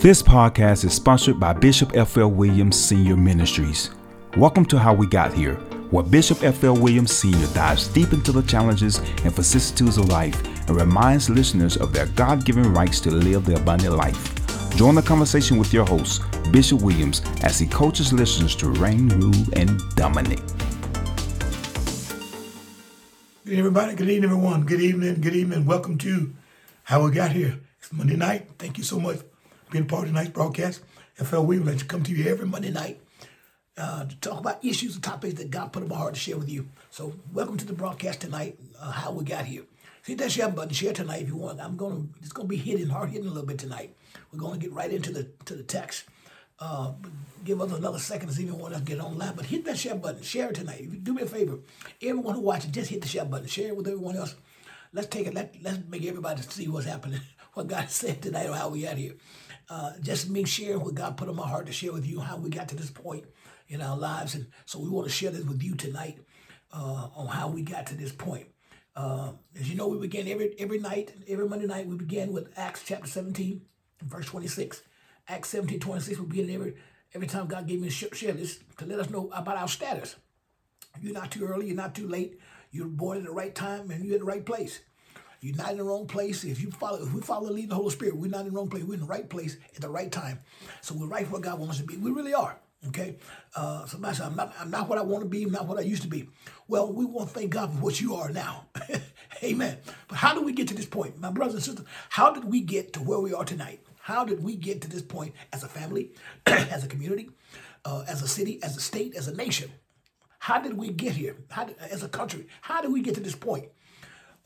This podcast is sponsored by Bishop F.L. Williams Senior Ministries. Welcome to How We Got Here, where Bishop F.L. Williams Sr. dives deep into the challenges and vicissitudes of life and reminds listeners of their God given rights to live the abundant life. Join the conversation with your host, Bishop Williams, as he coaches listeners to reign, rule, and dominate. Good evening, everybody. Good evening, everyone. Good evening. Good evening. Welcome to How We Got Here. It's Monday night. Thank you so much being part of tonight's broadcast. FL we let you come to you every Monday night uh, to talk about issues and topics that God put in my heart to share with you. So welcome to the broadcast tonight, uh, how we got here. See that share button, share tonight if you want. I'm gonna it's gonna be hitting hard hitting a little bit tonight. We're gonna get right into the to the text. Uh, give us another second to see if you want us to get online. But hit that share button. Share it tonight. Do me a favor, everyone who watches, just hit the share button. Share it with everyone else. Let's take it. Let, let's make everybody see what's happening, what God said tonight, or how we got here. Uh, just me sharing what God put on my heart to share with you, how we got to this point in our lives. And so we want to share this with you tonight uh, on how we got to this point. Uh, as you know, we begin every every night, every Monday night, we begin with Acts chapter 17, verse 26. Acts 17, 26, we begin every every time God gave me a share this to let us know about our status. You're not too early, you're not too late. You're born at the right time and you're in the right place. You're not in the wrong place. If you follow, if we follow the lead of the Holy Spirit, we're not in the wrong place. We're in the right place at the right time. So we're right where God wants us to be. We really are. Okay. Uh, somebody said, I'm not, I'm not what I want to be, I'm not what I used to be. Well, we want to thank God for what you are now. Amen. But how did we get to this point? My brothers and sisters, how did we get to where we are tonight? How did we get to this point as a family, as a community, uh, as a city, as a state, as a nation? How did we get here? How did, as a country? How did we get to this point?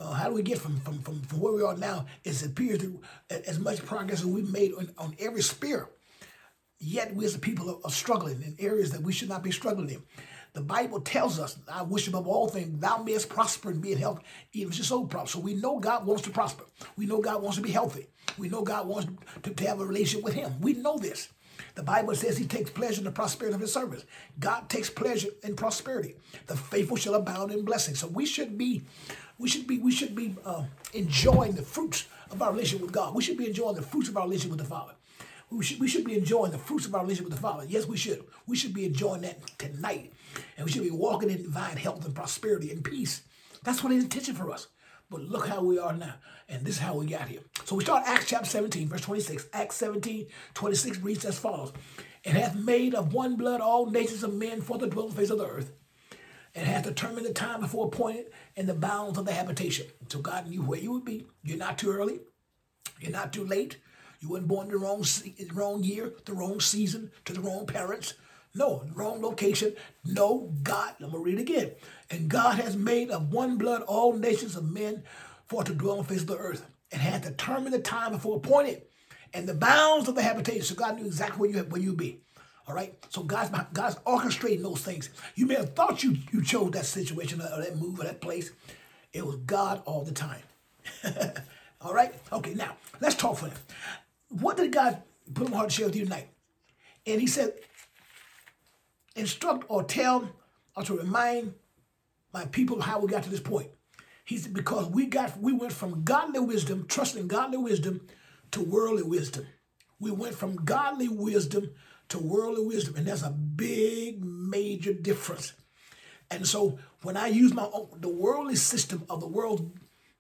Uh, how do we get from, from, from, from where we are now? It appears that as much progress as we've made on, on every sphere, yet we as a people are, are, struggling in areas that we should not be struggling in. The Bible tells us, I wish above all things, thou mayest prosper and be in health, even as your soul prosper. So we know God wants to prosper. We know God wants to be healthy. We know God wants to, to have a relationship with Him. We know this. The Bible says he takes pleasure in the prosperity of his servants. God takes pleasure in prosperity. The faithful shall abound in blessing. So we should be we should be we should be uh, enjoying the fruits of our relationship with God. We should be enjoying the fruits of our relationship with the Father. We should, we should be enjoying the fruits of our relationship with the Father. Yes, we should. We should be enjoying that tonight. And we should be walking in divine health and prosperity and peace. That's what His intention for us. But look how we are now. And this is how we got here. So we start Acts chapter 17, verse 26. Acts 17, 26 reads as follows. And hath made of one blood all nations of men for the dwelling place of the earth and hath determined the time before appointed and the bounds of the habitation. So God knew where you would be. You're not too early. You're not too late. You weren't born the wrong wrong year, the wrong season, to the wrong parents. No, wrong location. No, God. I'm gonna read again. And God has made of one blood all nations of men for to dwell on the face of the earth, and hath determined the time before appointed and the bounds of the habitation. So God knew exactly where you where you'd be. All right. So God's God's orchestrating those things. You may have thought you you chose that situation or that move or that place. It was God all the time. all right. Okay. Now let's talk for him. What did God put on my heart to share with you tonight? And He said, instruct or tell or to remind my people how we got to this point. He said because we got we went from godly wisdom, trusting godly wisdom, to worldly wisdom. We went from godly wisdom to worldly wisdom. And that's a big, major difference. And so when I use my own, the worldly system of the world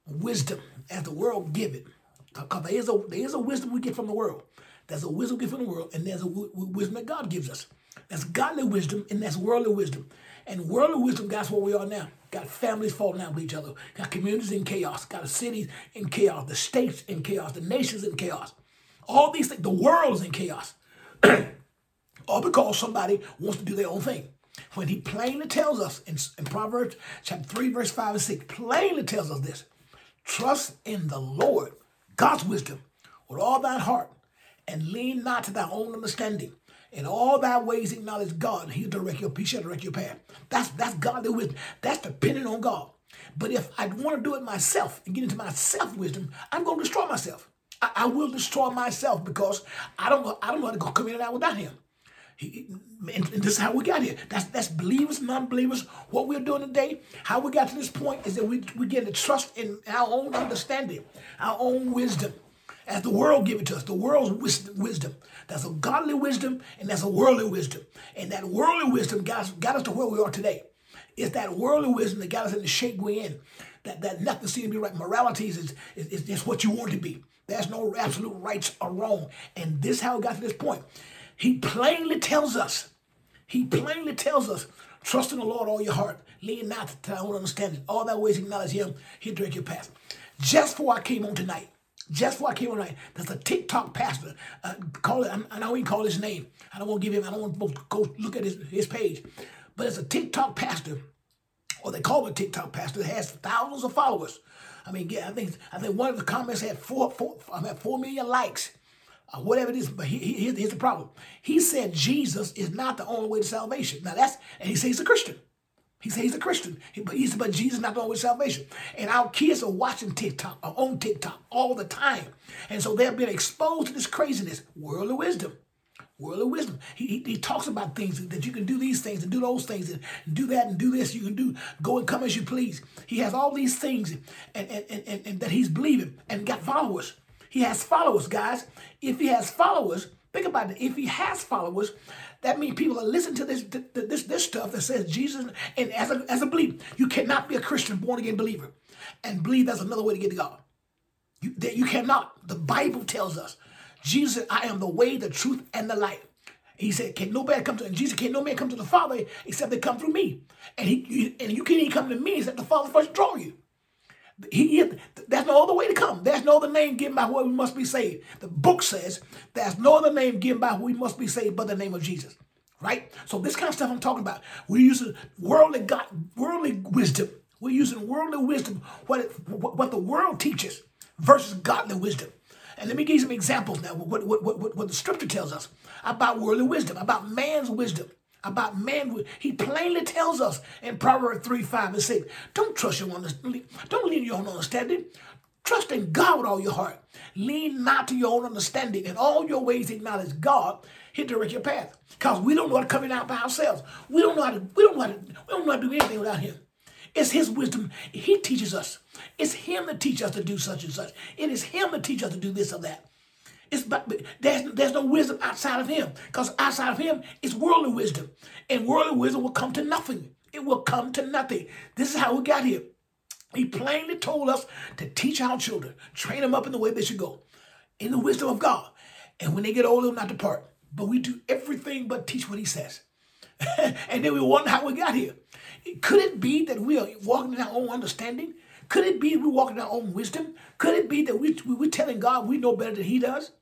wisdom as the world give it, because there is a there is a wisdom we get from the world. There's a wisdom we get from the world, and there's a w- wisdom that God gives us. That's godly wisdom, and that's worldly wisdom. And worldly wisdom, that's where we are now. Got families falling out with each other. Got communities in chaos. Got cities in chaos. The states in chaos. The nations in chaos. All these things. The world's in chaos. or because somebody wants to do their own thing. When he plainly tells us in, in Proverbs chapter 3, verse 5 and 6, plainly tells us this trust in the Lord, God's wisdom, with all thine heart, and lean not to thy own understanding. In all thy ways acknowledge God, he'll direct your he shall direct your path. That's that's godly wisdom. That's dependent on God. But if I want to do it myself and get into my self wisdom, I'm going to destroy myself. I, I, will destroy myself because I don't I don't know how to go and out without him. And, this is how we got here. That's that's believers, non-believers. What we're doing today, how we got to this point is that we we get to trust in our own understanding, our own wisdom. as the world give it to us. The world's wisdom. That's a godly wisdom and that's a worldly wisdom. And that worldly wisdom got us, got us to where we are today. It's that worldly wisdom that got us in the shape we're in. That, that nothing seems to be right. Morality is, is, is just what you want to be. There's no absolute rights or wrong. And this how it got to this point. He plainly tells us, he plainly tells us, trust in the Lord all your heart. Lean not to thy own understanding. All thy ways acknowledge him. He'll direct your path. Just before I came on tonight, just before I came on tonight, there's a TikTok pastor. Uh, call it, I don't even call his name. I don't want to give him, I don't want to go look at his, his page. But it's a TikTok pastor, or they call him a TikTok pastor, that has thousands of followers. I mean, yeah, I think I think one of the comments had four, four, I mean, four million likes, uh, whatever it is. But he, he, here's the problem. He said Jesus is not the only way to salvation. Now that's, and he says he's a Christian. He says he's a Christian, but he said, but Jesus is not the only way to salvation. And our kids are watching TikTok, are on TikTok all the time. And so they're being exposed to this craziness, worldly wisdom. Worldly wisdom. He, he, he, talks about things that you can do these things and do those things and do that and do this. You can do go and come as you please. He has all these things and, and, and, and, and that he's believing and got followers. He has followers, guys. If he has followers, think about it. If he has followers, that means people are listening to this this this stuff that says Jesus. And as a, as a believer, you cannot be a Christian born again believer and believe that's another way to get to God. You, that you cannot. The Bible tells us, Jesus, I am the way, the truth, and the life. He said, "Can nobody come to?" Jesus, "Can no man come to the Father except they come through me?" And he and you can't even come to me except the Father first draw you. He, there's no other way to come. There's no other name given by where we must be saved. The book says there's no other name given by who we must be saved but the name of Jesus. Right? So this kind of stuff I'm talking about. We're using worldly God, worldly wisdom. We're using worldly wisdom, what, it, what, the world teaches, versus godly wisdom. And let me give you some examples now. What, what, what, what the scripture tells us about worldly wisdom, about man's wisdom about man. He plainly tells us in Proverbs 3, 5, and 6, don't trust your understanding. Don't lean your own understanding. Trust in God with all your heart. Lean not to your own understanding. In all your ways acknowledge God. He'll direct your path. Because we don't know how to come out by ourselves. We don't know how to, we don't know how to, we don't know how to do anything without him. It's his wisdom. He teaches us. It's him that teaches us to do such and such. It is him that teaches us to do this or that. It's but there's there's no wisdom outside of him because outside of him is worldly wisdom, and worldly wisdom will come to nothing. It will come to nothing. This is how we got here. He plainly told us to teach our children, train them up in the way they should go, in the wisdom of God. And when they get older, not depart. But we do everything but teach what he says. and then we wonder how we got here. Could it be that we are walking in our own understanding? Could it be we're walking in our own wisdom? Could it be that we, we're telling God we know better than he does?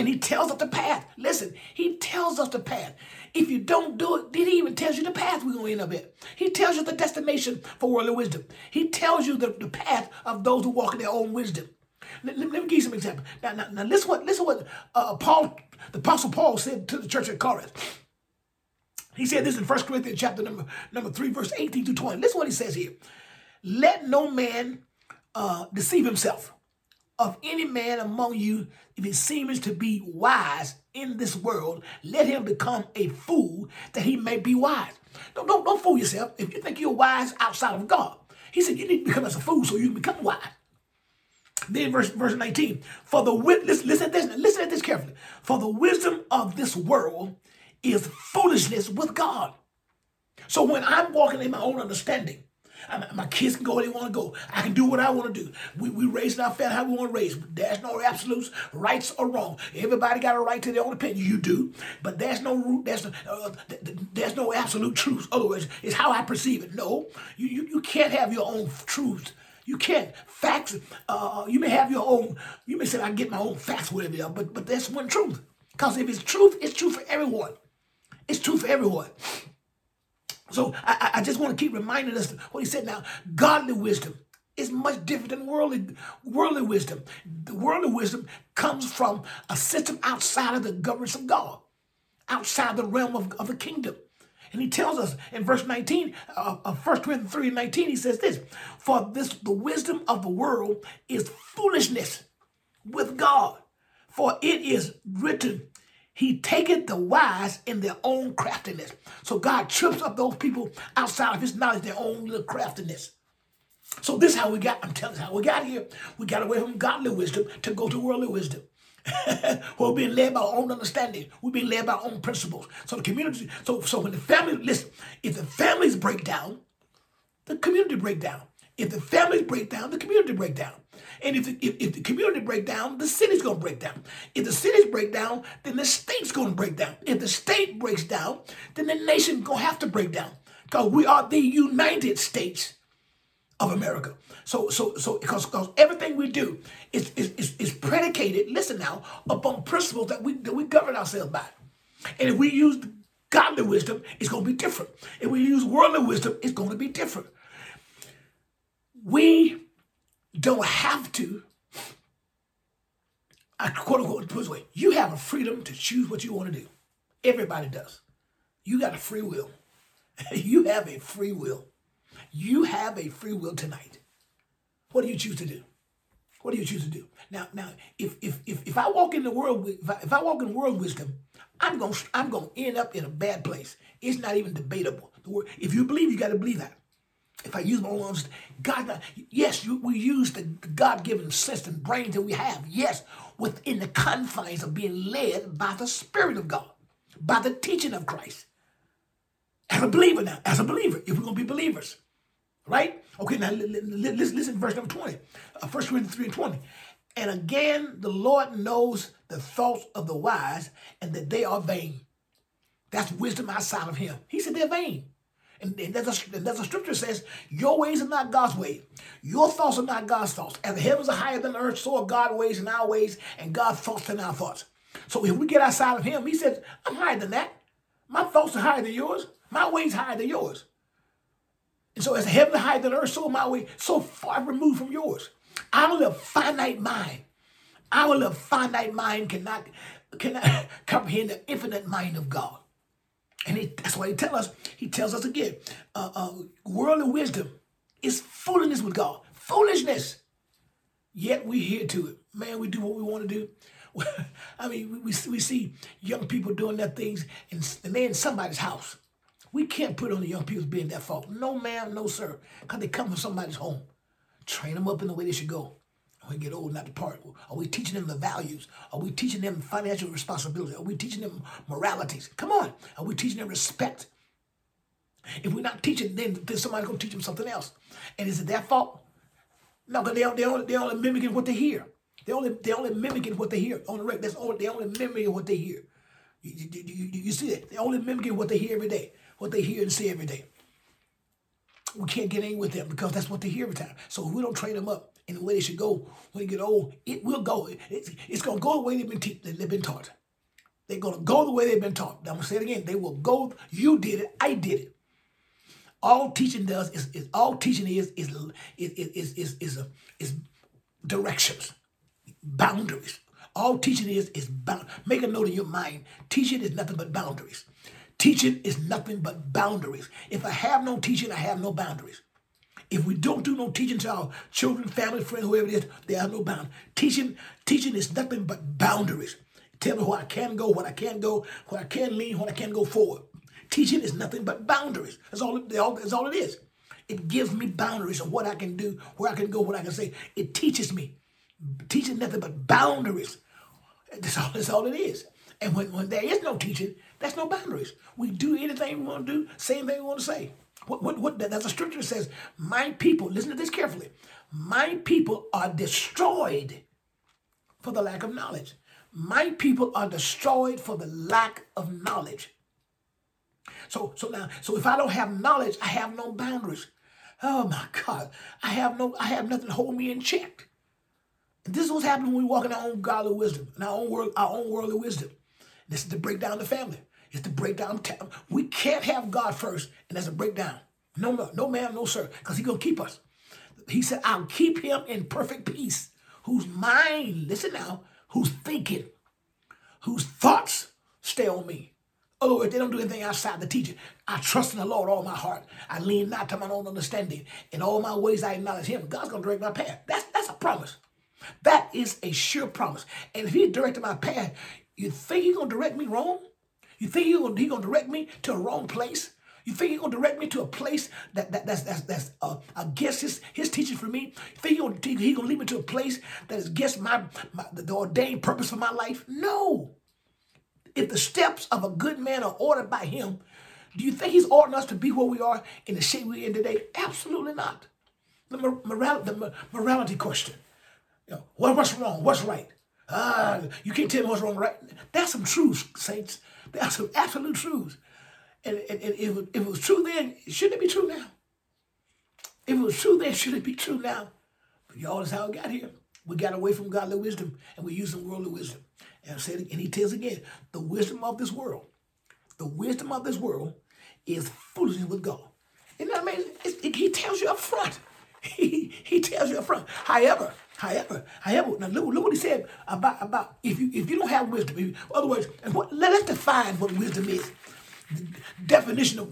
And he tells us the path. Listen, he tells us the path. If you don't do it, then he even tells you the path we're going to end up at. He tells you the destination for worldly wisdom. He tells you the, the path of those who walk in their own wisdom. Let, let, let me give you some examples. Now, now, now listen what, listen what uh, Paul, the Apostle Paul said to the church at Corinth. He said this in 1 Corinthians chapter number, number 3, verse 18 to 20. Listen what he says here. Let no man uh, deceive himself of any man among you, if he seems to be wise in this world, let him become a fool that he may be wise. Don't, don't, don't fool yourself if you think you're wise outside of God. He said you need to become as a fool so you can become wise. Then verse, verse 19, for the witness, listen, listen this, listen to this carefully. For the wisdom of this world is foolishness with God. So when I'm walking in my own understanding, I, my kids can go where they want to go. I can do what I want to do. We, we raise our family how we want to raise. There's no absolutes, rights or wrong. Everybody got a right to their own opinion. You do, but there's no there's uh, there's no absolute truth. Otherwise, it's how I perceive it. No, you you, you can't have your own truth. You can't facts. Uh, you may have your own. You may say I get my own facts, whatever they are, but but that's one truth. Because if it's truth, it's true for everyone. It's true for everyone. So I, I just want to keep reminding us what he said now. Godly wisdom is much different than worldly, worldly wisdom. The worldly wisdom comes from a system outside of the governance of God, outside the realm of, of the kingdom. And he tells us in verse 19 uh, of 1 Corinthians 3 and 19, he says this, For this the wisdom of the world is foolishness with God. For it is written, he taketh the wise in their own craftiness. So God trips up those people outside of his knowledge, their own little craftiness. So this is how we got, I'm telling you how we got here. We got away from godly wisdom to go to worldly wisdom. We're being led by our own understanding. We're being led by our own principles. So the community, so so when the family, listen, if the families break down, the community break down. If the families break down, the community break down. And if if, if the community break down, the city's going to break down. If the cities break down, then the state's going to break down. If the state breaks down, then the nation's going to have to break down. Because we are the United States of America. So, so, so, because, because everything we do is, is, is, is predicated, listen now, upon principles that we, that we govern ourselves by. And if we use godly wisdom, it's going to be different. If we use worldly wisdom, it's going to be different. We don't have to, I quote unquote, put this way, you have a freedom to choose what you want to do. Everybody does. You got a free will. you have a free will. You have a free will tonight. What do you choose to do? What do you choose to do? Now, now, if if if, if I walk in the world, if I, if I walk in world wisdom, I'm gonna I'm gonna end up in a bad place. It's not even debatable. The word, if you believe, you got to believe that. If I use my own understanding, God, yes, you, we use the God-given sense and brains that we have. Yes, within the confines of being led by the Spirit of God, by the teaching of Christ. As a believer now, as a believer, if we're gonna be believers. Right? Okay, now listen, listen to verse number 20. Uh, 1 Corinthians 3 and 20. And again, the Lord knows the thoughts of the wise and that they are vain. That's wisdom outside of him. He said they're vain. And, and there's, a, scripture says, Your ways are not God's ways. Your thoughts are not God's thoughts. As the heavens are higher than the earth, so are God's ways and our ways, and God's thoughts than our thoughts. So if we get outside of him, he says, I'm higher than that. My thoughts are higher than yours. My ways higher than yours. And so as heaven is higher than the earth, so my way, so far removed from yours. Our little finite mind, our little finite mind cannot, cannot comprehend the infinite mind of God. And he, that's why he tells us, he tells us again, uh, uh, worldly wisdom is foolishness with God. Foolishness. Yet we hear to it. Man, we do what we want to do. I mean, we, we, we see young people doing their things and, and they're in somebody's house. We can't put on the young people being that fault. No, ma'am, no, sir. Because they come from somebody's home. Train them up in the way they should go. When get old, not depart. Are we teaching them the values? Are we teaching them financial responsibility? Are we teaching them moralities? Come on. Are we teaching them respect? If we're not teaching, then, then somebody's going to teach them something else. And is it their fault? No, because they, they, only, they only mimicking what they hear. They only, they only mimicking what they hear. On the record, that's only, they only mimicking what they hear. You, you, you, you see that? They only mimicking what they hear every day what they hear and see every day. We can't get in with them because that's what they hear every time. So if we don't train them up in the way they should go when they get old, it will go. It's, it's going to go the way they've been, te- they've been taught. They're going to go the way they've been taught. I'm going to say it again. They will go. You did it. I did it. All teaching does is, is all teaching is is is is is is, a, uh, is directions, boundaries. All teaching is is bound. Make a note in your mind. Teaching is nothing but boundaries. Teaching is nothing but boundaries. If I have no teaching, I have no boundaries. If we don't do no teaching to our children, family, friends, whoever it is, there are no boundaries. Teaching, teaching is nothing but boundaries. Tell me where I can go, what I can go, where I can lean, what I can go forward. Teaching is nothing but boundaries. That's all, that's all it is. It gives me boundaries of what I can do, where I can go, what I can say. It teaches me. Teaching nothing but boundaries. That's all, that's all it is. And when, when there is no teaching, there's no boundaries. We do anything we want to do, same thing we want to say. What, what, what, that's a scripture that says, My people, listen to this carefully, my people are destroyed for the lack of knowledge. My people are destroyed for the lack of knowledge. So, so now, so if I don't have knowledge, I have no boundaries. Oh my God, I have no, I have nothing to hold me in check. And this is what's happening when we walk in our own godly wisdom, and our own world, our own worldly wisdom. This is to break down the family. It's to break down. we can't have God first, and that's a breakdown. No, no, no, ma'am, no, sir, because He's gonna keep us. He said, "I'll keep him in perfect peace, whose mind, listen now, who's thinking, whose thoughts stay on me." Other if they don't do anything outside the teaching. I trust in the Lord all my heart. I lean not to my own understanding. In all my ways, I acknowledge Him. God's gonna direct my path. That's that's a promise. That is a sure promise. And if He directed my path, you think He's gonna direct me wrong? You think He's gonna, he gonna direct me to a wrong place? You think he's gonna direct me to a place that, that that's that's that's uh, against his his teaching for me? You think he gonna he gonna lead me to a place that is against my, my the ordained purpose for my life? No. If the steps of a good man are ordered by him, do you think he's ordering us to be where we are in the shape we're in today? Absolutely not. The, moral, the morality question. You know, what's wrong? What's right? Ah, you can't tell me what's wrong, right? That's some truths, saints. That's some absolute truths. And, and, and if, if, it was true then, shouldn't it be true now? If it was true then, should it be true now? But y'all, that's how it got here. We got away from godly wisdom and we used some worldly wisdom. And I said, and he tells again, the wisdom of this world, the wisdom of this world is foolishness with God. Isn't that amazing? It, he tells you up front. He, he tells you up front. However, however, however, now look, look what he said about, about if you if you don't have wisdom. In other words, what, let us define what wisdom is. The definition of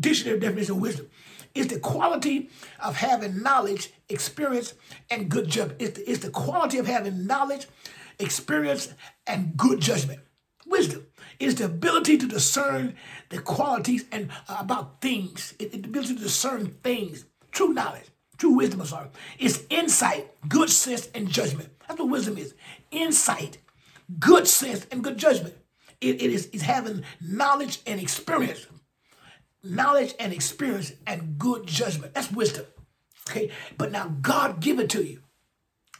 dictionary definition of wisdom is the quality of having knowledge, experience, and good judgment. It's the, it's the quality of having knowledge, experience, and good judgment. Wisdom is the ability to discern the qualities and uh, about things. It, it, the ability to discern things. True knowledge, true wisdom. I'm sorry. It's insight, good sense, and judgment. That's what wisdom is. Insight, good sense, and good judgment. It, it is it's having knowledge and experience. Knowledge and experience and good judgment. That's wisdom. Okay, but now God give it to you.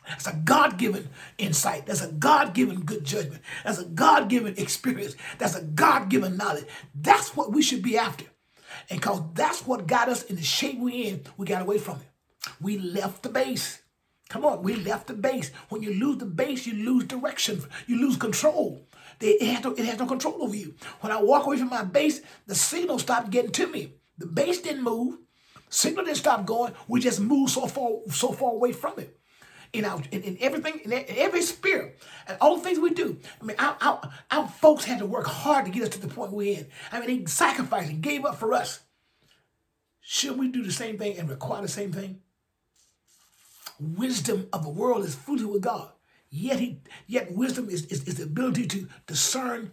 That's a God given insight. That's a God given good judgment. That's a God given experience. That's a God given knowledge. That's what we should be after. And because that's what got us in the shape we're in, we got away from it. We left the base. Come on, we left the base. When you lose the base, you lose direction, you lose control. It has, no, it has no control over you. When I walk away from my base, the signal stopped getting to me. The base didn't move. Signal didn't stop going. We just moved so far, so far away from it in our in, in everything, in, every spirit, and all the things we do. I mean, our, our, our folks had to work hard to get us to the point we're in. I mean, they sacrificed and gave up for us. Should we do the same thing and require the same thing? Wisdom of the world is foolish with God. Yet he, yet wisdom is, is, is the ability to discern,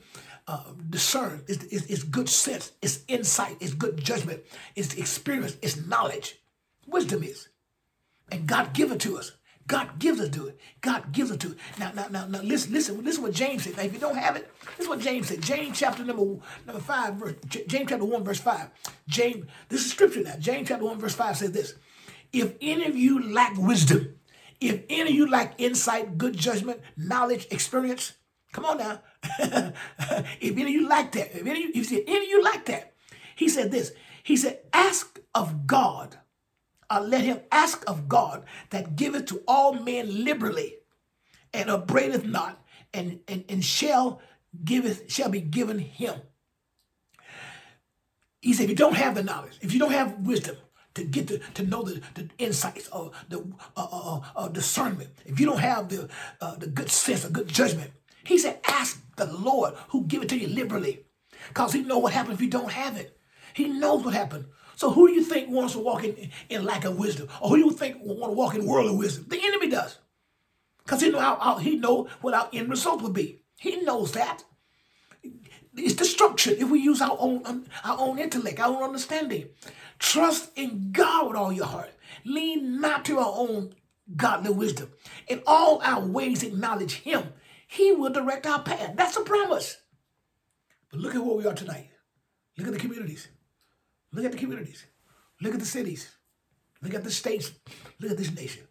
uh, discern. It's, it's, it's good sense. It's insight. It's good judgment. It's experience. It's knowledge. Wisdom is, and God give it to us. God gives it to it. God gives it to it. Now, now, now, now listen, listen, listen what James said. Now, if you don't have it, this is what James said. James chapter number number five, verse, James chapter one, verse five. James, this is scripture now. James chapter one, verse five says this: If any of you lack wisdom, if any of you lack insight, good judgment, knowledge, experience, come on now. if any of you lack that, if any, if any of you lack that, he said this. He said, "Ask of God." uh, let him ask of God that giveth to all men liberally and upbraideth not, and, and, and shall giveth shall be given him. He said, if you don't have the knowledge, if you don't have wisdom to get to, to know the, the insights or the uh, uh, uh, uh discernment, if you don't have the, uh, the good sense or good judgment, he said, ask the Lord who give it to you liberally. Because he know what happens if you don't have it. He knows what happened so who do you think wants to walk in, in lack of wisdom? Or who do you think want to walk in worldly wisdom? The enemy does. Because he know how, how, he know what our end result would be. He knows that. It's destruction if we use our own um, our own intellect, our own understanding. Trust in God with all your heart. Lean not to our own godly wisdom. In all our ways acknowledge him. He will direct our path. That's a promise. But look at where we are tonight. Look at the communities. Look at the communities. Look at the cities. Look at the states. Look at this nation.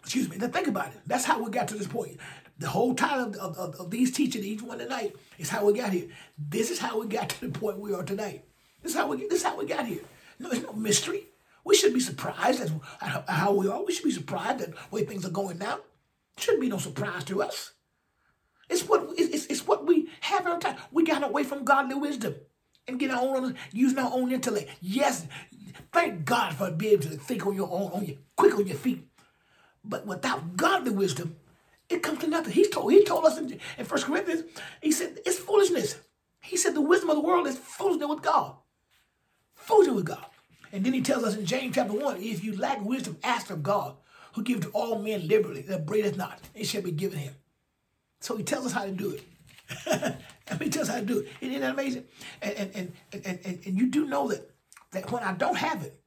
Excuse me. Now think about it. That's how we got to this point. The whole time of, of, of these teaching each one tonight is how we got here. This is how we got to the point we are tonight. This is how we this is how we got here. No, it's no mystery. We should be surprised at how we are. We should be surprised at the way things are going now. Shouldn't be no surprise to us. It's what it's, it's what we have every time. We got away from godly wisdom and get our own, using our own intellect. Yes, thank God for being able to think on your own, on your quick on your feet. But without godly wisdom, it comes to nothing. He told he told us in, in 1 Corinthians, he said it's foolishness. He said the wisdom of the world is foolishness with God. Foolishness with God. And then he tells us in James chapter 1, if you lack wisdom, ask of God, who gives to all men liberally, that breadeth not, it shall be given him. So he tells us how to do it. Let me tell you how to do it. Isn't that amazing? And and, and, and, and, and you do know that that when I don't have it,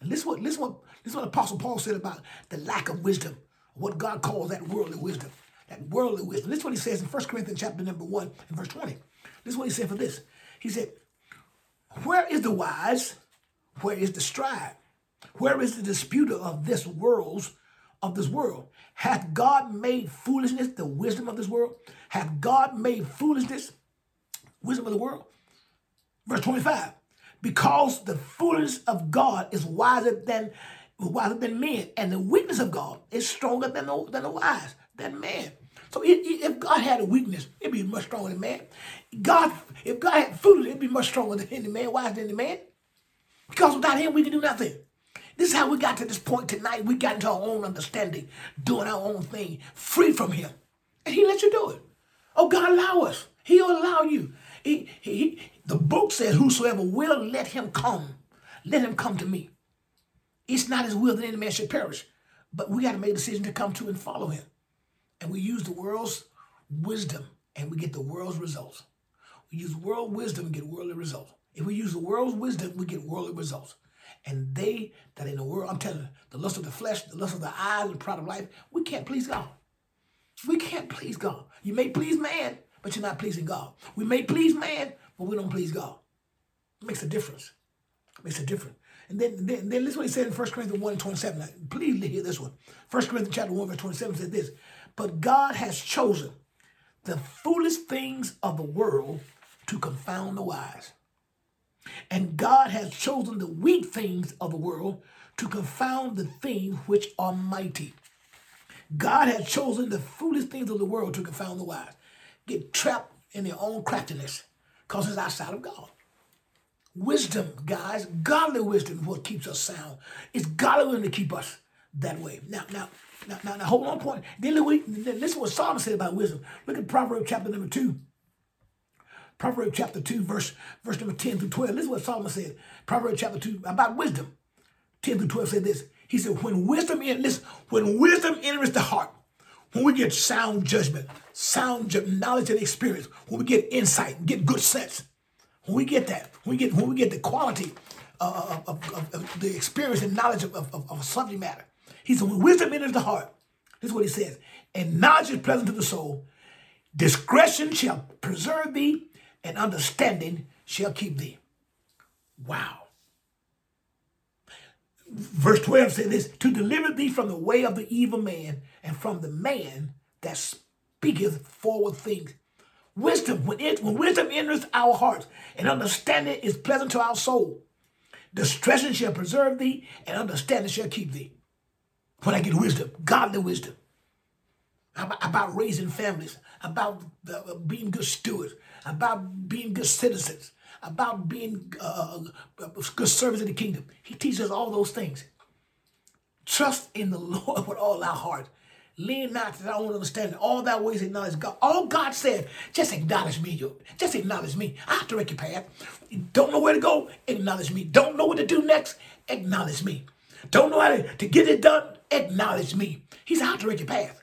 and this is what this what this is what Apostle Paul said about the lack of wisdom, what God calls that worldly wisdom. That worldly wisdom. This is what he says in 1 Corinthians chapter number 1 and verse 20. This is what he said for this. He said, Where is the wise? Where is the scribe? Where is the disputer of this world's of this world? Hath God made foolishness the wisdom of this world? Hath God made foolishness wisdom of the world? Verse 25. Because the foolishness of God is wiser than wiser than men, and the weakness of God is stronger than the, than the wise, than man. So if God had a weakness, it'd be much stronger than man. God, if God had foolishness, it'd be much stronger than any man, wiser than the man. Because without him, we can do nothing. This is how we got to this point tonight. We got into our own understanding, doing our own thing, free from him. And he let you do it. Oh, God allow us. He'll allow you. He, he, he, the book says, whosoever will, let him come. Let him come to me. It's not his will that any man should perish. But we got to make a decision to come to and follow him. And we use the world's wisdom and we get the world's results. We use world wisdom and get worldly results. If we use the world's wisdom, we get worldly results. And they that in the world, I'm telling you, the lust of the flesh, the lust of the eyes, the pride of life, we can't please God. We can't please God. You may please man, but you're not pleasing God. We may please man, but we don't please God. It makes a difference. It makes a difference. And then, then, then is what he said in 1 Corinthians 1 and 27. Now, please hear this one. 1 Corinthians chapter 1, verse 27 said this. But God has chosen the foolish things of the world to confound the wise. And God has chosen the weak things of the world to confound the things which are mighty. God has chosen the foolish things of the world to confound the wise. Get trapped in their own craftiness because it's outside of God. Wisdom, guys, godly wisdom is what keeps us sound. It's godly wisdom to keep us that way. Now, now, now, now, now hold on point. Then look this is what Solomon said about wisdom. Look at Proverbs chapter number two. Proverbs chapter 2, verse, verse number 10 through 12. This is what Solomon said. Proverbs chapter 2 about wisdom. 10 through 12 said this. He said, when wisdom enters, when wisdom enters the heart, when we get sound judgment, sound knowledge and experience, when we get insight, get good sense, when we get that, when we get when we get the quality of, of, of, of the experience and knowledge of, of, of a subject matter, he said, wisdom enters the heart, this is what he says, and knowledge is pleasant to the soul, discretion shall preserve thee, and understanding shall keep thee. Wow. Verse 12 says this to deliver thee from the way of the evil man and from the man that speaketh forward things. Wisdom, when, it, when wisdom enters our hearts and understanding is pleasant to our soul, discretion shall preserve thee and understanding shall keep thee. When I get wisdom, godly wisdom, about, raising families, about uh, being good stewards, about being good citizens, about being uh, uh good servants in the kingdom. He teaches all those things. Trust in the Lord with all our heart. Lean not to our own understanding. All that ways acknowledge God. All God said, just acknowledge me. Just acknowledge me. I direct your path. don't know where to go? Acknowledge me. Don't know what to do next? Acknowledge me. Don't know how to, to get it done? Acknowledge me. He said, I have to direct your path.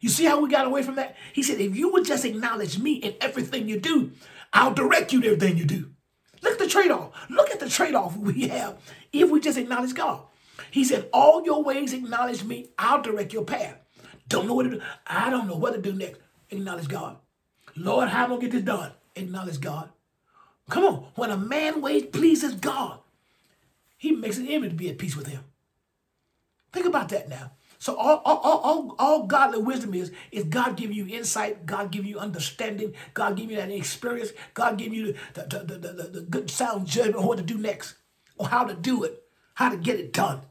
You see how we got away from that? He said, if you would just acknowledge me in everything you do, I'll direct you in everything you do. Look at the trade off. Look at the trade off we have if we just acknowledge God. He said, All your ways acknowledge me, I'll direct your path. Don't know what to do. I don't know what to do next. Acknowledge God. Lord, how am I going to get this done? Acknowledge God. Come on. When a man ways pleases God, he makes an enemy to be at peace with him. Think about that now. So all, all, all, all, godly wisdom is, is God give you insight, God give you understanding, God give you that experience, God give you the, the, the, the, good sound judgment on what to do next, or how to do it, how to get it done.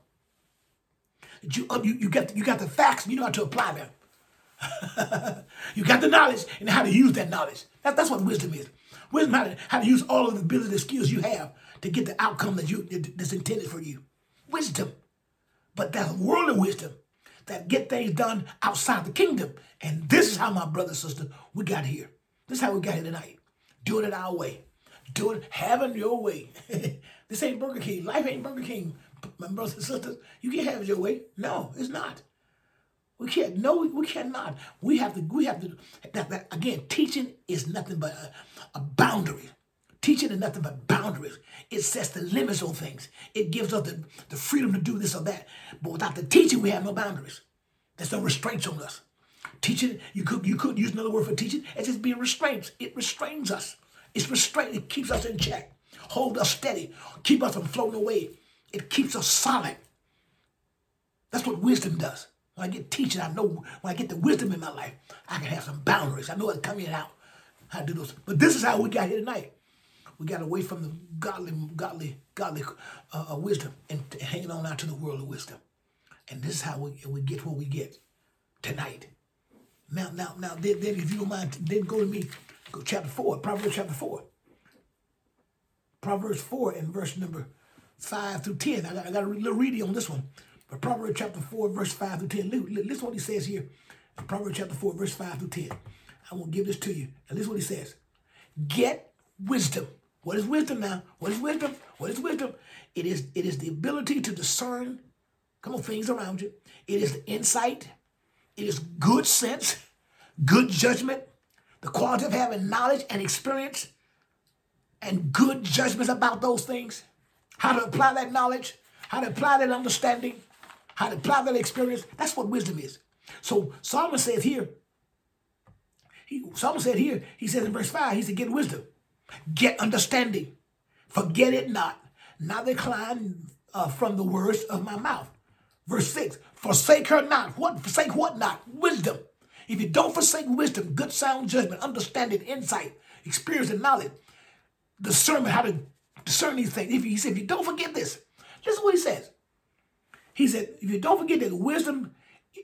You, uh, you, you, got, you got the facts, you know how to apply them. you got the knowledge and how to use that knowledge. That, that's what wisdom is. Wisdom how to, how to use all of the ability, the skills you have to get the outcome that you that's intended for you. Wisdom. But that's worldly wisdom that get things done outside the kingdom. And this is how, my brother sister, we got here. This is how we got here tonight. Doing it our way. Doing having your way. this ain't Burger King. Life ain't Burger King. My brothers and sisters, you can't have it your way. No, it's not. We can't. No, we cannot. We have to. We have to. That, that, again, teaching is nothing but a, a boundary. Teaching is nothing but boundaries. It sets the limits on things. It gives us the, the freedom to do this or that. But without the teaching, we have no boundaries. There's no restraints on us. Teaching, you could you could use another word for teaching. It's just being restraints. It restrains us. It's restraint. It keeps us in check. Hold us steady. Keep us from floating away. It keeps us solid. That's what wisdom does. When I get teaching, I know when I get the wisdom in my life, I can have some boundaries. I know in and out, how to do those. But this is how we got here tonight. We got away from the godly, godly, godly uh, uh, wisdom and hanging on out to the world of wisdom. And this is how we, we get what we get tonight. Now, now, now, then, then if you don't mind, then go to me, go chapter 4, Proverbs chapter 4. Proverbs 4 and verse number 5 through 10. I got, I got a little reading on this one. But Proverbs chapter 4, verse 5 through 10. Listen what he says here. Proverbs chapter 4, verse 5 through 10. I will give this to you. And listen what he says. Get wisdom. What is wisdom now? What is wisdom? What is wisdom? It is, it is the ability to discern, come on, things around you. It is the insight. It is good sense, good judgment, the quality of having knowledge and experience, and good judgments about those things. How to apply that knowledge, how to apply that understanding, how to apply that experience. That's what wisdom is. So Solomon says here, he, Solomon said here, he says in verse 5, he said, get wisdom, get understanding, forget it not, not decline uh, from the words of my mouth. Verse 6, forsake her not. What? Forsake what not? Wisdom. If you don't forsake wisdom, good sound judgment, understanding, insight, experience, and knowledge, discernment, how to discern these things. If he said, if you don't forget this, listen what he says. He said, if you don't forget that wisdom,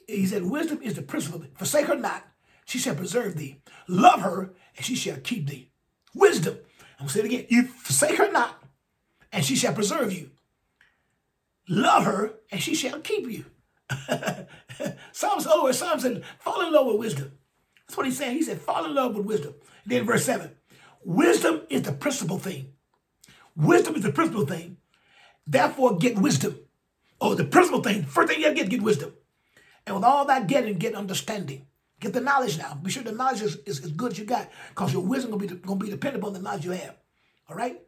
he said, wisdom is the principle. Forsake her not, she shall preserve thee. Love her, and she shall keep thee. Wisdom. I'm going to say it again. You forsake her not, and she shall preserve you. Love her, and she shall keep you. Psalms over, Psalm said, fall in love with wisdom. That's what he's saying. He said, fall in love with wisdom. And then verse 7, wisdom is the principal thing. Wisdom is the principal thing. Therefore, get wisdom. Oh, the principal thing, first thing you gotta get, get wisdom. And with all that getting, get understanding. Get the knowledge now. Be sure the knowledge is, is as good as you got, because your wisdom gonna be gonna be dependent on the knowledge you have. All right?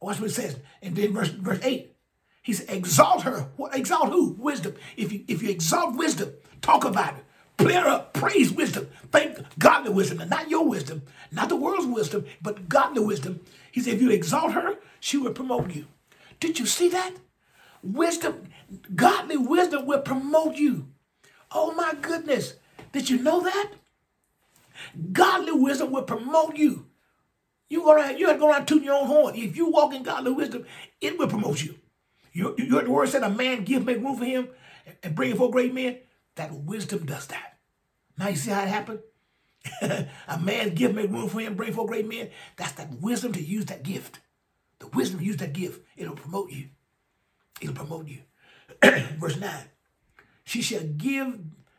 Watch what it says. And then verse verse 8. He said, exalt her. What exalt who? Wisdom. If you if you exalt wisdom, talk about it. Play up, praise wisdom, thank godly wisdom, and not your wisdom, not the world's wisdom, but godly wisdom. He said, if you exalt her, she will promote you. Did you see that? Wisdom, godly wisdom will promote you. Oh my goodness. Did you know that? Godly wisdom will promote you. You're gonna you have to tooting your own horn. If you walk in godly wisdom, it will promote you. You, you heard the word said a man give, make room for him, and bring for great men. That wisdom does that. Now you see how it happened? a man give, make room for him, bring for great men. That's that wisdom to use that gift. The wisdom to use that gift. It'll promote you. It'll promote you. Verse 9. She shall give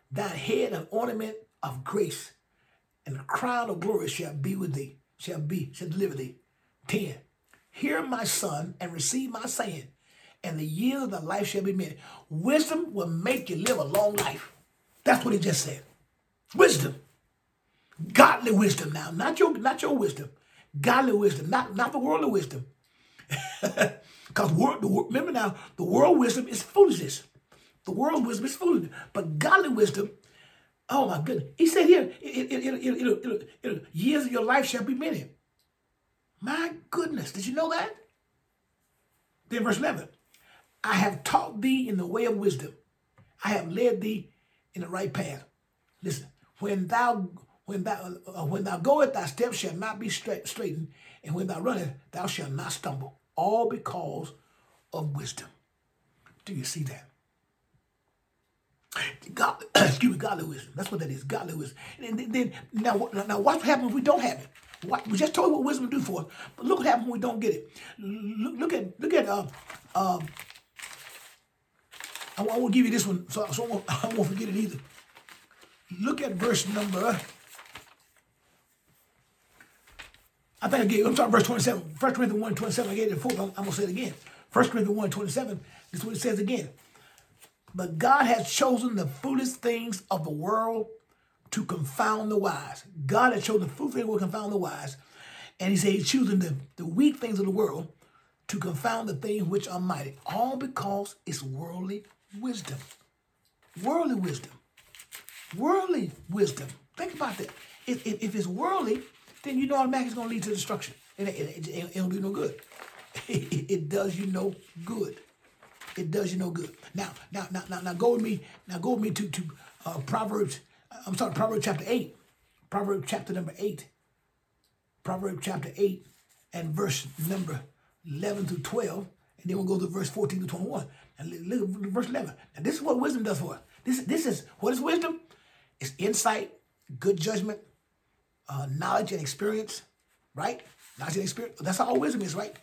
thy head an ornament of grace, and a crown of glory shall be with thee, shall be, shall deliver thee. 10. Hear my son and receive my saying, and the years of thy life shall be many. Wisdom will make you live a long life. That's what he just said. Wisdom. Godly wisdom now, not your not your wisdom. Godly wisdom, not, not the worldly wisdom. Because remember now, the world wisdom is foolishness. The world's wisdom is foolishness. But godly wisdom, oh my goodness. He said here, it, it, it, years of your life shall be many. My goodness, did you know that? Then verse 11, I have taught thee in the way of wisdom. I have led thee in the right path. Listen, when thou when thou uh, when thou goest, thy steps shall not be straight, straightened, and when thou runnest, thou shalt not stumble. All because of wisdom. Do you see that? God, excuse me, godly wisdom. That's what that is, godly wisdom. And then, then now, now, what happens if we don't have it? What, we just told you what wisdom do for us, but look what happens when we don't get it. Look, look at, look at. Uh, um, I, I won't give you this one, so, so I, won't, I won't forget it either. Look at verse number. I think I gave, I'm sorry, verse 27. 1 Corinthians 1 27, I gave it before, I'm, I'm to say it again. 1 Corinthians 1 27, this is what it says again. But God has chosen the foolish things of the world to confound the wise. God has chosen the foolish things to confound the wise. And he said he's choosing the, the weak things of the world to confound the things which are mighty. All because it's worldly wisdom. Worldly wisdom. Worldly wisdom. Think about that. If, if, if it's worldly, then you know automatically it's going to lead to destruction. It, it, it, it, don't do no good. It does you no good. It does you no good. Now, now, now, now, now go with me. Now go with me to to uh, Proverbs. I'm sorry, Proverbs chapter eight. Proverbs chapter number eight. Proverbs chapter eight and verse number eleven to twelve, and then we'll go to verse fourteen to twenty-one. And look at verse eleven. Now this is what wisdom does for us. This this is what is wisdom? It's insight, good judgment, uh, knowledge and experience, right? Knowledge and experience. That's all wisdom is, right?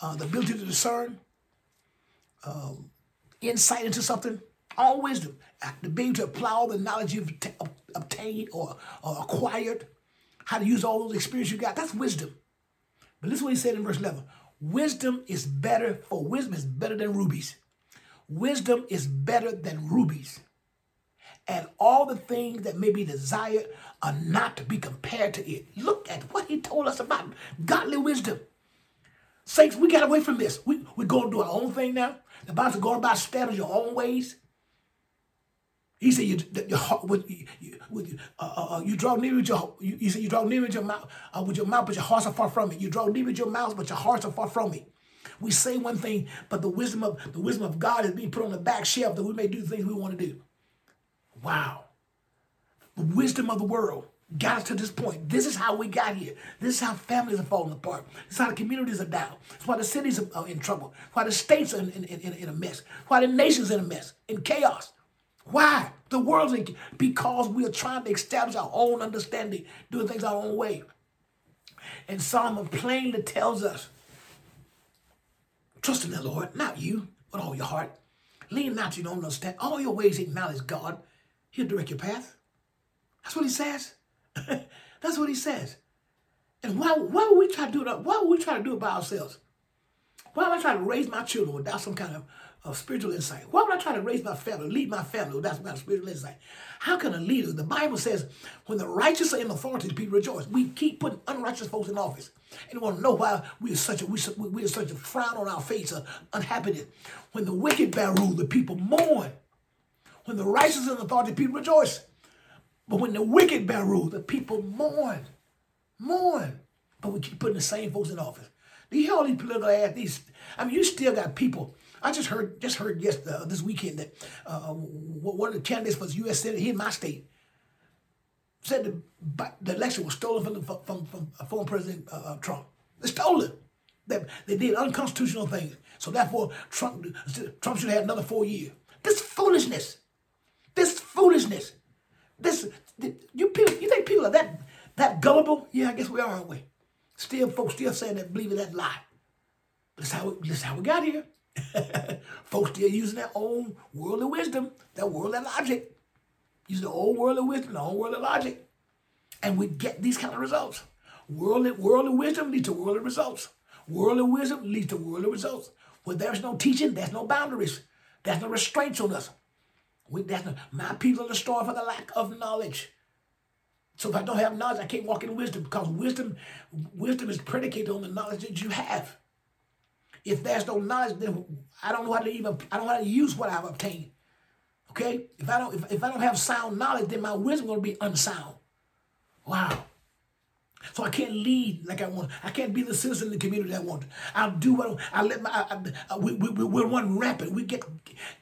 Uh, the ability to discern, um, insight into something, all wisdom. The ability to apply all the knowledge you've t- obtained or, or acquired, how to use all those experiences you got. That's wisdom. But listen is what he said in verse 11. Wisdom is better, for wisdom is better than rubies. Wisdom is better than rubies. And all the things that may be desired are not to be compared to it. Look at what he told us about godly wisdom. Saints, we got away from this. We, we're going to do our own thing now. The Bible's going about establish your own ways. He said, "You, your heart, with, you, with, uh, uh, uh, you draw near with your, you, you said you draw near with your mouth, uh, with your mouth, but your hearts are far from it. You draw near with your mouth, but your hearts are far from it. We say one thing, but the wisdom of the wisdom of God is being put on the back shelf that we may do the things we want to do. Wow, the wisdom of the world got us to this point. This is how we got here. This is how families are falling apart. This is how the communities are down. It's why the cities are in trouble. Why the states are in, in, in, in a mess. Why the nation's in a mess, in chaos. Why? The world's in because we are trying to establish our own understanding, doing things our own way. And Solomon plainly tells us, trust in the Lord, not you, with all your heart. Lean not to your own understanding. All your ways acknowledge God. He'll direct your path. That's what he says. That's what he says. And why, why would we try to do it? Why would we try to do it by ourselves? Why would I try to raise my children without some kind of, of spiritual insight? Why would I try to raise my family, lead my family without some kind of spiritual insight? How can a leader? The Bible says, when the righteous are in authority, the people rejoice. We keep putting unrighteous folks in office. And want to know why we are such a we, we are such a frown on our face uh, of unhappiness. When the wicked bear rule, the people mourn. When the righteous are in authority, the people rejoice. But when the wicked bear rule, the people mourn. Mourn. But we keep putting the same folks in office. Do you hear all these political ads? These, I mean, you still got people. I just heard just heard yesterday uh, this weekend that uh, one of the candidates for the U.S. Senate here in my state said the, the election was stolen from, the, from, from former President uh, uh, Trump. They stole it. They, they did unconstitutional things. So therefore, Trump Trump should have another four years. This foolishness. This foolishness. This you people, you think people are that that gullible? Yeah, I guess we are, aren't we? Still, folks still saying that, believing that lie. That's how we, that's how we got here. folks still using their own worldly wisdom, their worldly logic, using their own worldly wisdom, their own worldly logic, and we get these kind of results. Worldly worldly wisdom leads to worldly results. Worldly wisdom leads to worldly results. Where there's no teaching, there's no boundaries. There's no restraints on us. We, that's my people are destroyed for the lack of knowledge. So if I don't have knowledge, I can't walk in wisdom because wisdom, wisdom is predicated on the knowledge that you have. If there's no knowledge, then I don't know how to even I don't know how to use what I've obtained. Okay? If I don't if, if I don't have sound knowledge, then my wisdom to be unsound. Wow. So I can't lead like I want. I can't be the citizen in the community I want. I'll do what I, let my. I, I, we, we, we're one rampant. We get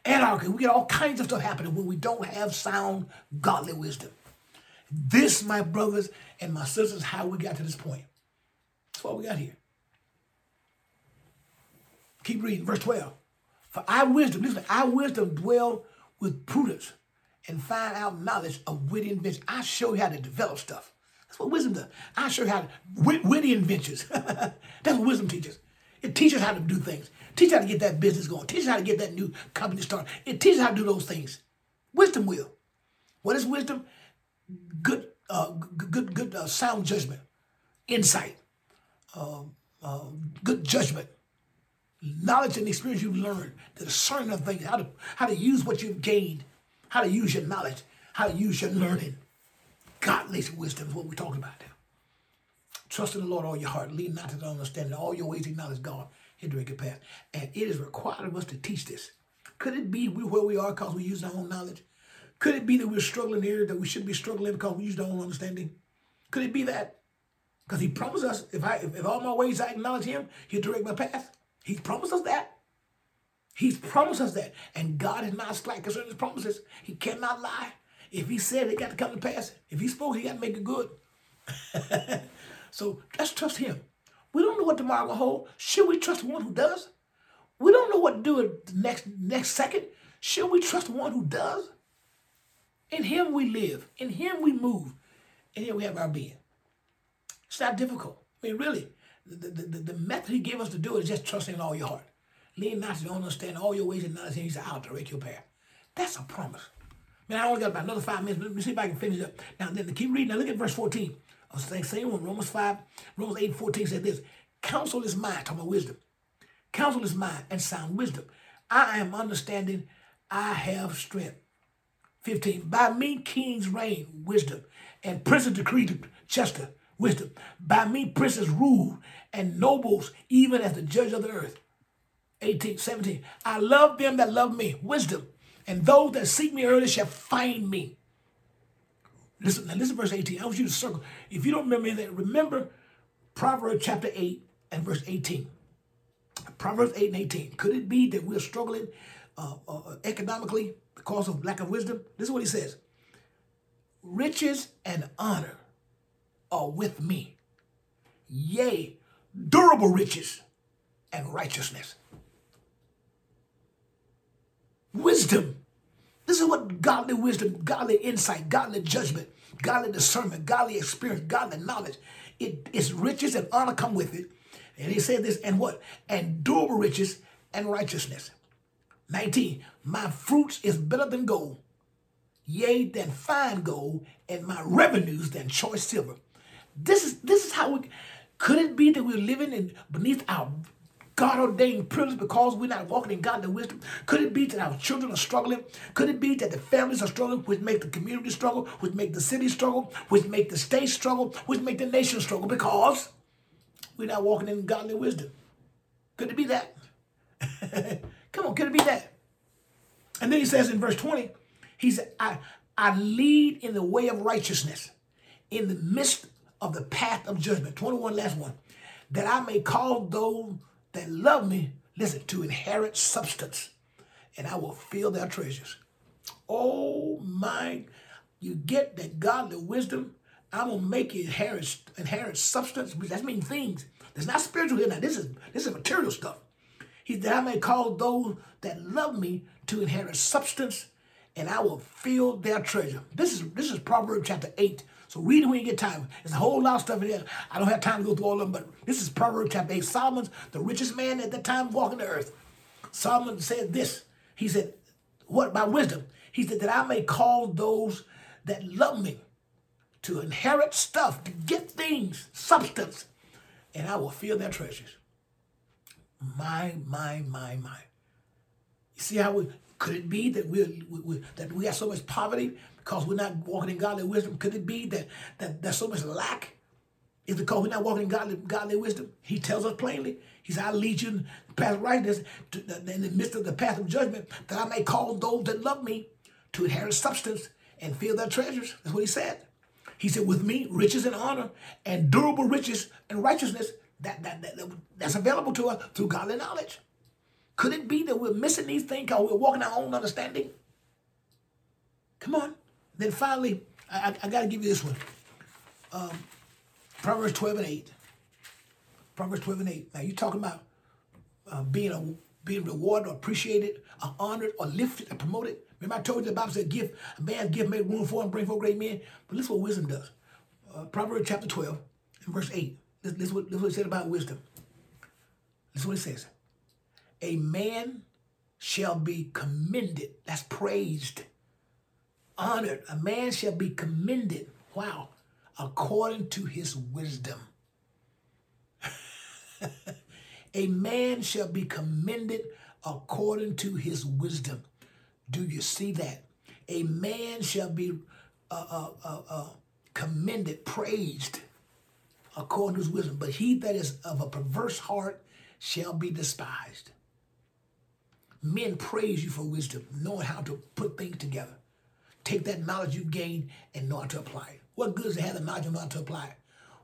anarchy. We get all kinds of stuff happening when we don't have sound, godly wisdom. This, my brothers and my sisters, how we got to this point. That's what we got here. Keep reading, verse 12. For I wisdom, listen, I wisdom dwell with prudence and find out knowledge of witty invention. I show you how to develop stuff. That's what wisdom does. I show you how to, wit, witty inventions. That's what wisdom teaches. It teaches how to do things. Teach how to get that business going. Teach how to get that new company started. It teaches how to do those things. Wisdom will. What is wisdom? Good, uh, good, good, uh, sound judgment, insight, uh, good judgment, knowledge and experience you've learned, the discerning of things, how to, how to use what you've gained, how to use your knowledge, how to use your learning. Godly wisdom is what we're talking about now. Trust in the Lord all your heart, lean not to the understanding, all your ways acknowledge God, he'll direct your path. And it is required of us to teach this. Could it be we where we are because we use our own knowledge? Could it be that we're struggling here that we should be struggling because we use our own understanding? Could it be that? Because he promised us, if I if, if all my ways I acknowledge him, he'll direct my path. He's promised us that. He's promised us that. And God is not slack concerning his promises. He cannot lie. If he said it, it got to come to pass. If he spoke, he got to make it good. so let's trust him. We don't know what tomorrow will hold. Should we trust one who does? We don't know what to do the next next second. Should we trust one who does? In him we live. In him we move. And here we have our being. It's not difficult. I mean, really, the, the, the, method he gave us to do it is just trusting in all your heart. Lean not to your own understand all your ways and knowledge, and he said, I'll direct your path. That's a promise. Man, I only got about another five minutes. Let me see if I can finish up. Now, then, keep reading. Now, look at verse 14. I was saying, same one, Romans 5, Romans 8, 14 said this. Counsel is mine, talking about wisdom. Counsel is mine and sound wisdom. I am understanding, I have strength. 15. By me kings reign, wisdom, and princes decree justice, wisdom. By me princes rule, and nobles even as the judge of the earth. 18, 17. I love them that love me, wisdom, and those that seek me early shall find me. Listen, now listen verse 18. I want you to circle. If you don't remember that, remember Proverbs chapter 8 and verse 18. Proverbs 8 and 18. Could it be that we're struggling uh, uh, economically because of lack of wisdom? This is what he says. Riches and honor are with me. Yea, durable riches and righteousness. Wisdom. This is what godly wisdom, godly insight, godly judgment, godly discernment, godly experience, godly knowledge. It's riches and honor come with it. And he said this, and what? And durable riches and righteousness. 19. My fruits is better than gold, yea, than fine gold, and my revenues than choice silver. This is this is how we could it be that we're living in beneath our God ordained privilege because we're not walking in godly wisdom? Could it be that our children are struggling? Could it be that the families are struggling, which make the community struggle, which make the city struggle, which make the state struggle, which make the nation struggle because we're not walking in godly wisdom? Could it be that? Come on, could it be that? And then he says in verse 20, he said, I, I lead in the way of righteousness in the midst of the path of judgment. 21, last one. That I may call those that love me, listen, to inherit substance, and I will fill their treasures. Oh my, you get that godly wisdom. I'm gonna make you inherit inherit substance, that means things. That's not spiritual here now. This is this is material stuff. He that I may call those that love me to inherit substance, and I will fill their treasure. This is this is Proverbs chapter 8, so read it when you get time. There's a whole lot of stuff in there. I don't have time to go through all of them, but this is Proverbs chapter 8. Solomon's the richest man at that time walking the earth. Solomon said this. He said, What about wisdom? He said, That I may call those that love me to inherit stuff, to get things, substance, and I will fill their treasures. My, my, my, my. You see how we could it be that we, we, that we have so much poverty because we're not walking in godly wisdom? Could it be that, that there's so much lack? Is because we're not walking in godly, godly wisdom? He tells us plainly. He said, I lead you in the path of righteousness to, in the midst of the path of judgment, that I may call those that love me to inherit substance and fill their treasures. That's what he said. He said, with me, riches and honor and durable riches and righteousness, that, that, that, that's available to us through godly knowledge. Could it be that we're missing these things because we're walking our own understanding? Come on. Then finally, I, I, I got to give you this one. Um, Proverbs 12 and 8. Proverbs 12 and 8. Now, you're talking about uh, being a, being rewarded or appreciated or honored or lifted or promoted. Remember I told you the Bible said, give, a man's gift made room for and bring forth great men. But listen what wisdom does. Uh, Proverbs chapter 12 and verse 8. This, this, what, is what it said about wisdom. This is what it says. A man shall be commended. That's praised honored. A man shall be commended. Wow. According to his wisdom. A man shall be commended according to his wisdom. Do you see that? A man shall be uh, uh, uh, uh commended, praised according to his wisdom. But he that is of a perverse heart shall be despised. Men praise you for wisdom, knowing how to put things together. Take that knowledge you gain and know how to apply it. What good is to have the knowledge and know how to apply it?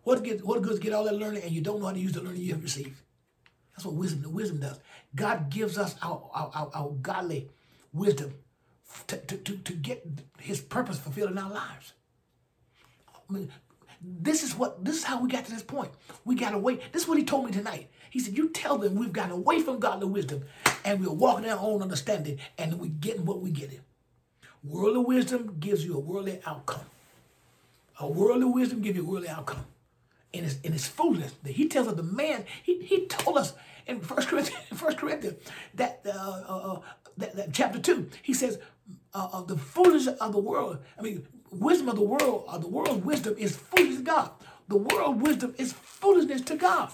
What, get, what good is to get all that learning and you don't know how to use the learning you have received? That's what wisdom, the wisdom does. God gives us our, our, our, our godly wisdom to, to, to, to get his purpose fulfilled in our lives. I mean, this is what this is how we got to this point. We got away. This is what he told me tonight. He said, You tell them we've gotten away from godly wisdom and we're walking in our own understanding and we're getting what we get in. Worldly wisdom gives you a worldly outcome. A worldly wisdom gives you a worldly outcome. And it's, and it's foolishness. He tells us the man, he, he told us in First Corinthians, First Corinthians that, uh, uh, uh, that, that, chapter 2, he says, uh, uh, the foolishness of the world, I mean, wisdom of the world, or the world's wisdom is foolishness to God. The world wisdom is foolishness to God.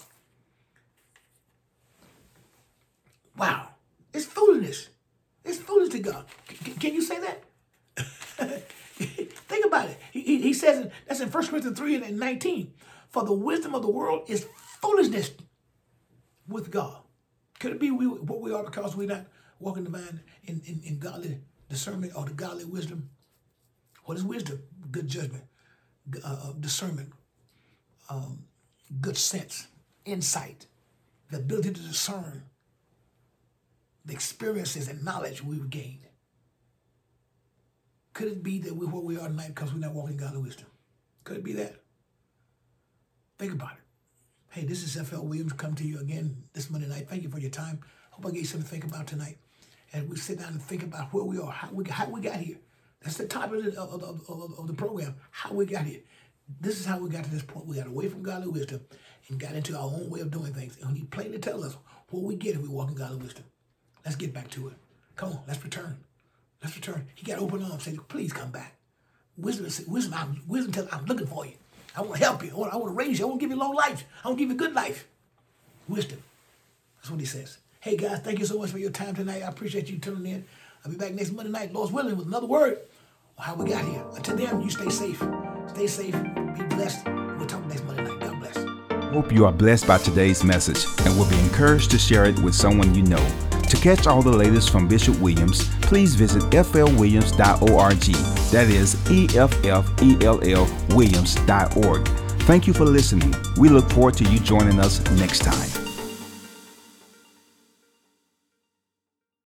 Wow. It's foolishness. It's foolish to God. C- can you say that? Think about it. He, he says, that's in 1 Corinthians 3 and 19. For the wisdom of the world is foolishness with God. Could it be we, what we are because we're not walking divine in, in, in godly discernment or the godly wisdom? What is wisdom? Good judgment, uh, uh, discernment, um, good sense, insight, the ability to discern the experiences and knowledge we've gained. Could it be that we're where we are tonight because we're not walking godly wisdom? Could it be that? Think about it. Hey, this is F.L. Williams come to you again this Monday night. Thank you for your time. Hope I gave you something to think about tonight. And we sit down and think about where we are, how we, how we got here. That's the topic of, of, of, of the program, how we got here. This is how we got to this point. We got away from godly wisdom and got into our own way of doing things. And he plainly tells us what we get if we walk in godly wisdom. Let's get back to it. Come on, let's return. Let's return. He got open arms, said, please come back. Wisdom, wisdom, I'm, wisdom tells I'm looking for you. I want to help you. I want, I want to raise you. I want to give you long life. I want to give you good life. Wisdom. That's what he says. Hey guys, thank you so much for your time tonight. I appreciate you tuning in. I'll be back next Monday night, Lord's willing, with another word how we got here. Until then, you stay safe. Stay safe. Be blessed. We'll talk next Monday night. God bless. Hope you are blessed by today's message and will be encouraged to share it with someone you know. To catch all the latest from Bishop Williams, please visit flwilliams.org. That is E F F E L L Williams.org. Thank you for listening. We look forward to you joining us next time.